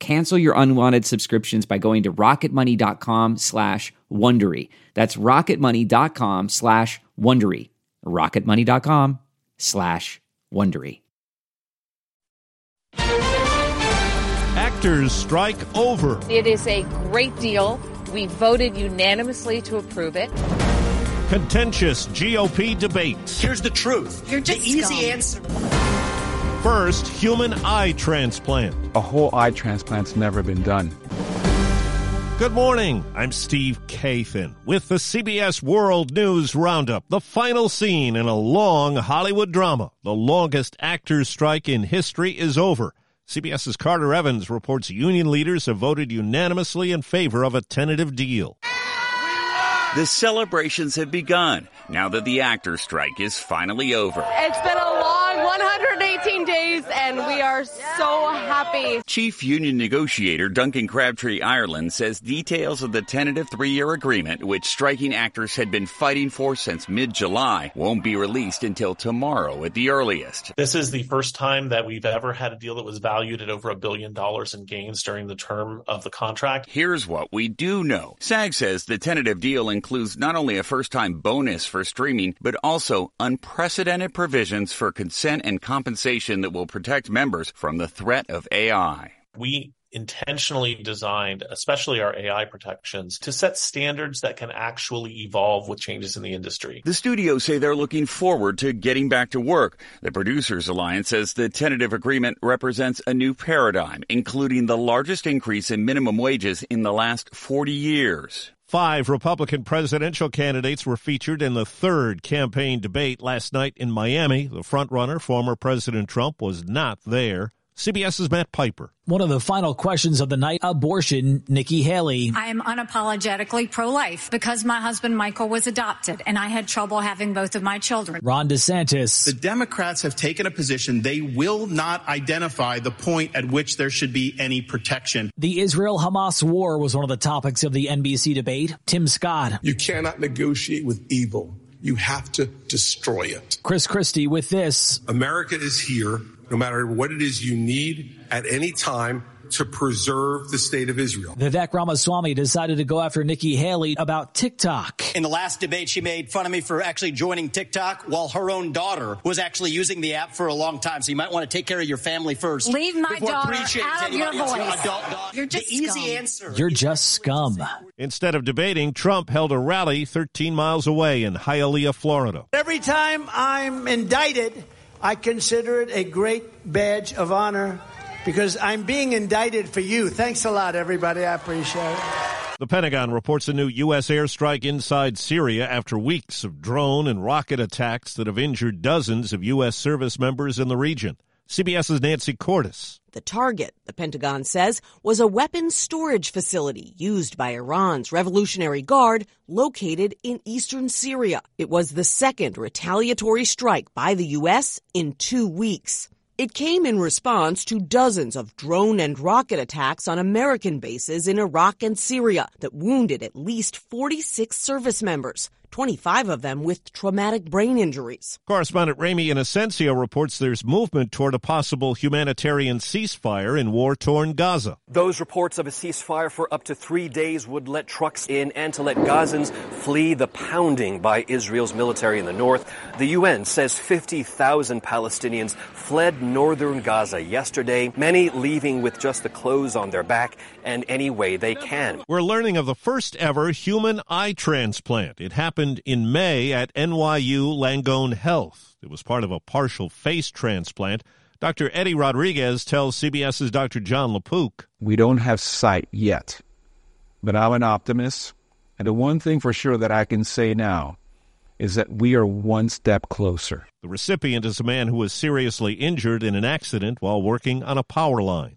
Cancel your unwanted subscriptions by going to rocketmoney.com slash Wondery. That's rocketmoney.com slash Wondery. rocketmoney.com slash Wondery. Actors strike over. It is a great deal. We voted unanimously to approve it. Contentious GOP debates. Here's the truth. You're just the easy scum. answer. First, human eye transplant. A whole eye transplant's never been done. Good morning. I'm Steve Kathan with the CBS World News Roundup. The final scene in a long Hollywood drama. The longest actors strike in history is over. CBS's Carter Evans reports union leaders have voted unanimously in favor of a tentative deal. The celebrations have begun now that the actor strike is finally over. It's been a long 118 days, and we are so happy. Chief union negotiator Duncan Crabtree Ireland says details of the tentative three year agreement, which striking actors had been fighting for since mid July, won't be released until tomorrow at the earliest. This is the first time that we've ever had a deal that was valued at over a billion dollars in gains during the term of the contract. Here's what we do know. SAG says the tentative deal includes not only a first time bonus for streaming, but also unprecedented provisions for consent and compensation that will protect members from the threat of AI. We intentionally designed, especially our AI protections, to set standards that can actually evolve with changes in the industry. The studios say they're looking forward to getting back to work. The Producers Alliance says the tentative agreement represents a new paradigm, including the largest increase in minimum wages in the last 40 years. Five Republican presidential candidates were featured in the third campaign debate last night in Miami. The frontrunner, former President Trump, was not there. CBS's Matt Piper. One of the final questions of the night abortion, Nikki Haley. I am unapologetically pro life because my husband Michael was adopted and I had trouble having both of my children. Ron DeSantis. The Democrats have taken a position they will not identify the point at which there should be any protection. The Israel Hamas war was one of the topics of the NBC debate. Tim Scott. You cannot negotiate with evil. You have to destroy it. Chris Christie with this. America is here no matter what it is you need at any time to preserve the state of Israel. Vivek Ramaswamy decided to go after Nikki Haley about TikTok. In the last debate, she made fun of me for actually joining TikTok while her own daughter was actually using the app for a long time. So you might want to take care of your family first. Leave my before daughter out of your voice. adult daughter. You're just the easy scum. answer. You're just scum. Instead of debating, Trump held a rally 13 miles away in Hialeah, Florida. Every time I'm indicted, I consider it a great badge of honor because I'm being indicted for you. Thanks a lot, everybody. I appreciate it. The Pentagon reports a new U.S. airstrike inside Syria after weeks of drone and rocket attacks that have injured dozens of U.S. service members in the region. CBS's Nancy Cordes. The target, the Pentagon says, was a weapons storage facility used by Iran's Revolutionary Guard located in eastern Syria. It was the second retaliatory strike by the U.S. in two weeks. It came in response to dozens of drone and rocket attacks on American bases in Iraq and Syria that wounded at least 46 service members. 25 of them with traumatic brain injuries. Correspondent Ramy Inocencio reports there's movement toward a possible humanitarian ceasefire in war-torn Gaza. Those reports of a ceasefire for up to three days would let trucks in and to let Gazans flee the pounding by Israel's military in the north. The UN says 50,000 Palestinians fled northern Gaza yesterday, many leaving with just the clothes on their back and any way they can. We're learning of the first ever human eye transplant. It happened happened in May at NYU Langone Health. It was part of a partial face transplant. Dr. Eddie Rodriguez tells CBS's Dr. John LaPook. We don't have sight yet, but I'm an optimist. And the one thing for sure that I can say now is that we are one step closer. The recipient is a man who was seriously injured in an accident while working on a power line.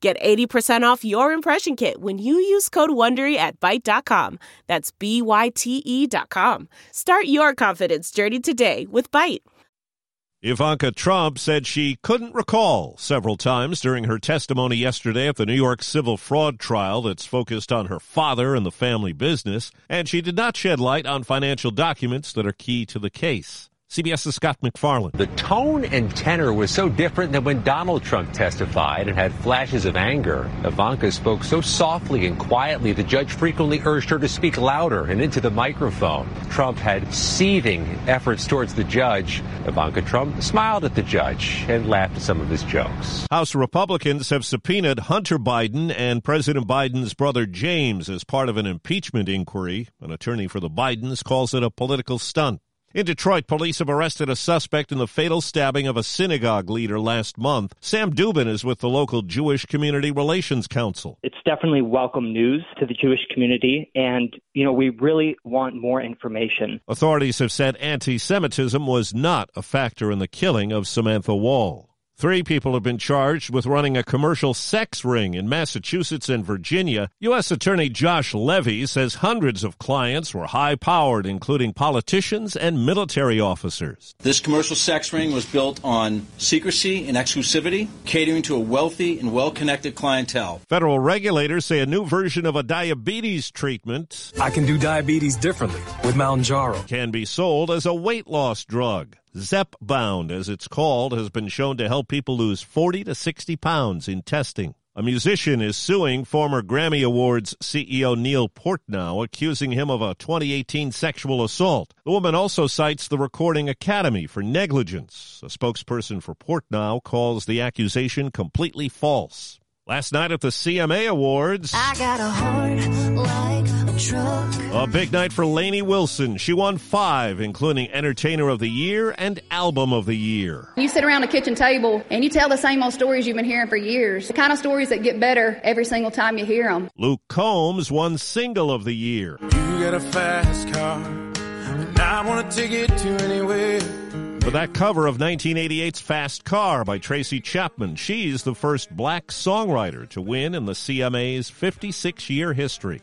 Get 80% off your impression kit when you use code WONDERY at Byte.com. That's B-Y-T-E dot com. Start your confidence journey today with Byte. Ivanka Trump said she couldn't recall several times during her testimony yesterday at the New York civil fraud trial that's focused on her father and the family business, and she did not shed light on financial documents that are key to the case. CBS's Scott MacFarlane. The tone and tenor was so different than when Donald Trump testified and had flashes of anger. Ivanka spoke so softly and quietly, the judge frequently urged her to speak louder and into the microphone. Trump had seething efforts towards the judge. Ivanka Trump smiled at the judge and laughed at some of his jokes. House Republicans have subpoenaed Hunter Biden and President Biden's brother James as part of an impeachment inquiry. An attorney for the Bidens calls it a political stunt. In Detroit, police have arrested a suspect in the fatal stabbing of a synagogue leader last month. Sam Dubin is with the local Jewish Community Relations Council. It's definitely welcome news to the Jewish community, and, you know, we really want more information. Authorities have said anti Semitism was not a factor in the killing of Samantha Woll. Three people have been charged with running a commercial sex ring in Massachusetts and Virginia. U.S. Attorney Josh Levy says hundreds of clients were high powered, including politicians and military officers. This commercial sex ring was built on secrecy and exclusivity, catering to a wealthy and well connected clientele. Federal regulators say a new version of a diabetes treatment. I can do diabetes differently with Mounjaro. Can be sold as a weight loss drug. Zepbound, as it's called, has been shown to help people lose 40 to 60 pounds in testing. A musician is suing former Grammy Awards CEO Neil Portnow, accusing him of a 2018 sexual assault. The woman also cites the Recording Academy for negligence. A spokesperson for Portnow calls the accusation completely false. Last night at the CMA Awards, I got a heart like a truck. A big night for Lainey Wilson. She won five, including Entertainer of the Year and Album of the Year. You sit around a kitchen table and you tell the same old stories you've been hearing for years. The kind of stories that get better every single time you hear them. Luke Combs won Single of the Year. You got a fast car, and I want to take it to anywhere. For that cover of 1988's Fast Car by Tracy Chapman, she's the first black songwriter to win in the CMA's 56 year history.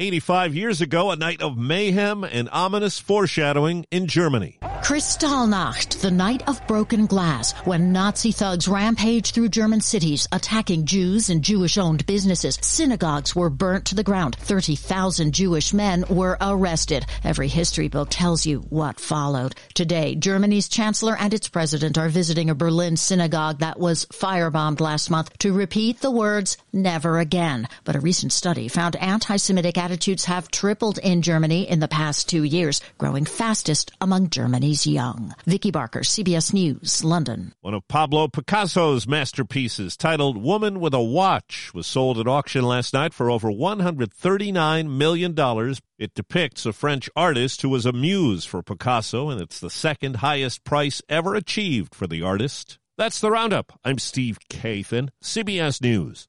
85 years ago, a night of mayhem and ominous foreshadowing in Germany. Kristallnacht, the night of broken glass, when Nazi thugs rampaged through German cities, attacking Jews and Jewish-owned businesses. Synagogues were burnt to the ground. 30,000 Jewish men were arrested. Every history book tells you what followed. Today, Germany's chancellor and its president are visiting a Berlin synagogue that was firebombed last month to repeat the words, never again. But a recent study found anti-Semitic attitudes have tripled in Germany in the past two years, growing fastest among Germany's young. Vicki Barker, CBS News, London. One of Pablo Picasso's masterpieces, titled Woman with a Watch, was sold at auction last night for over $139 million. It depicts a French artist who was a muse for Picasso, and it's the second highest price ever achieved for the artist. That's the roundup. I'm Steve Kathan, CBS News.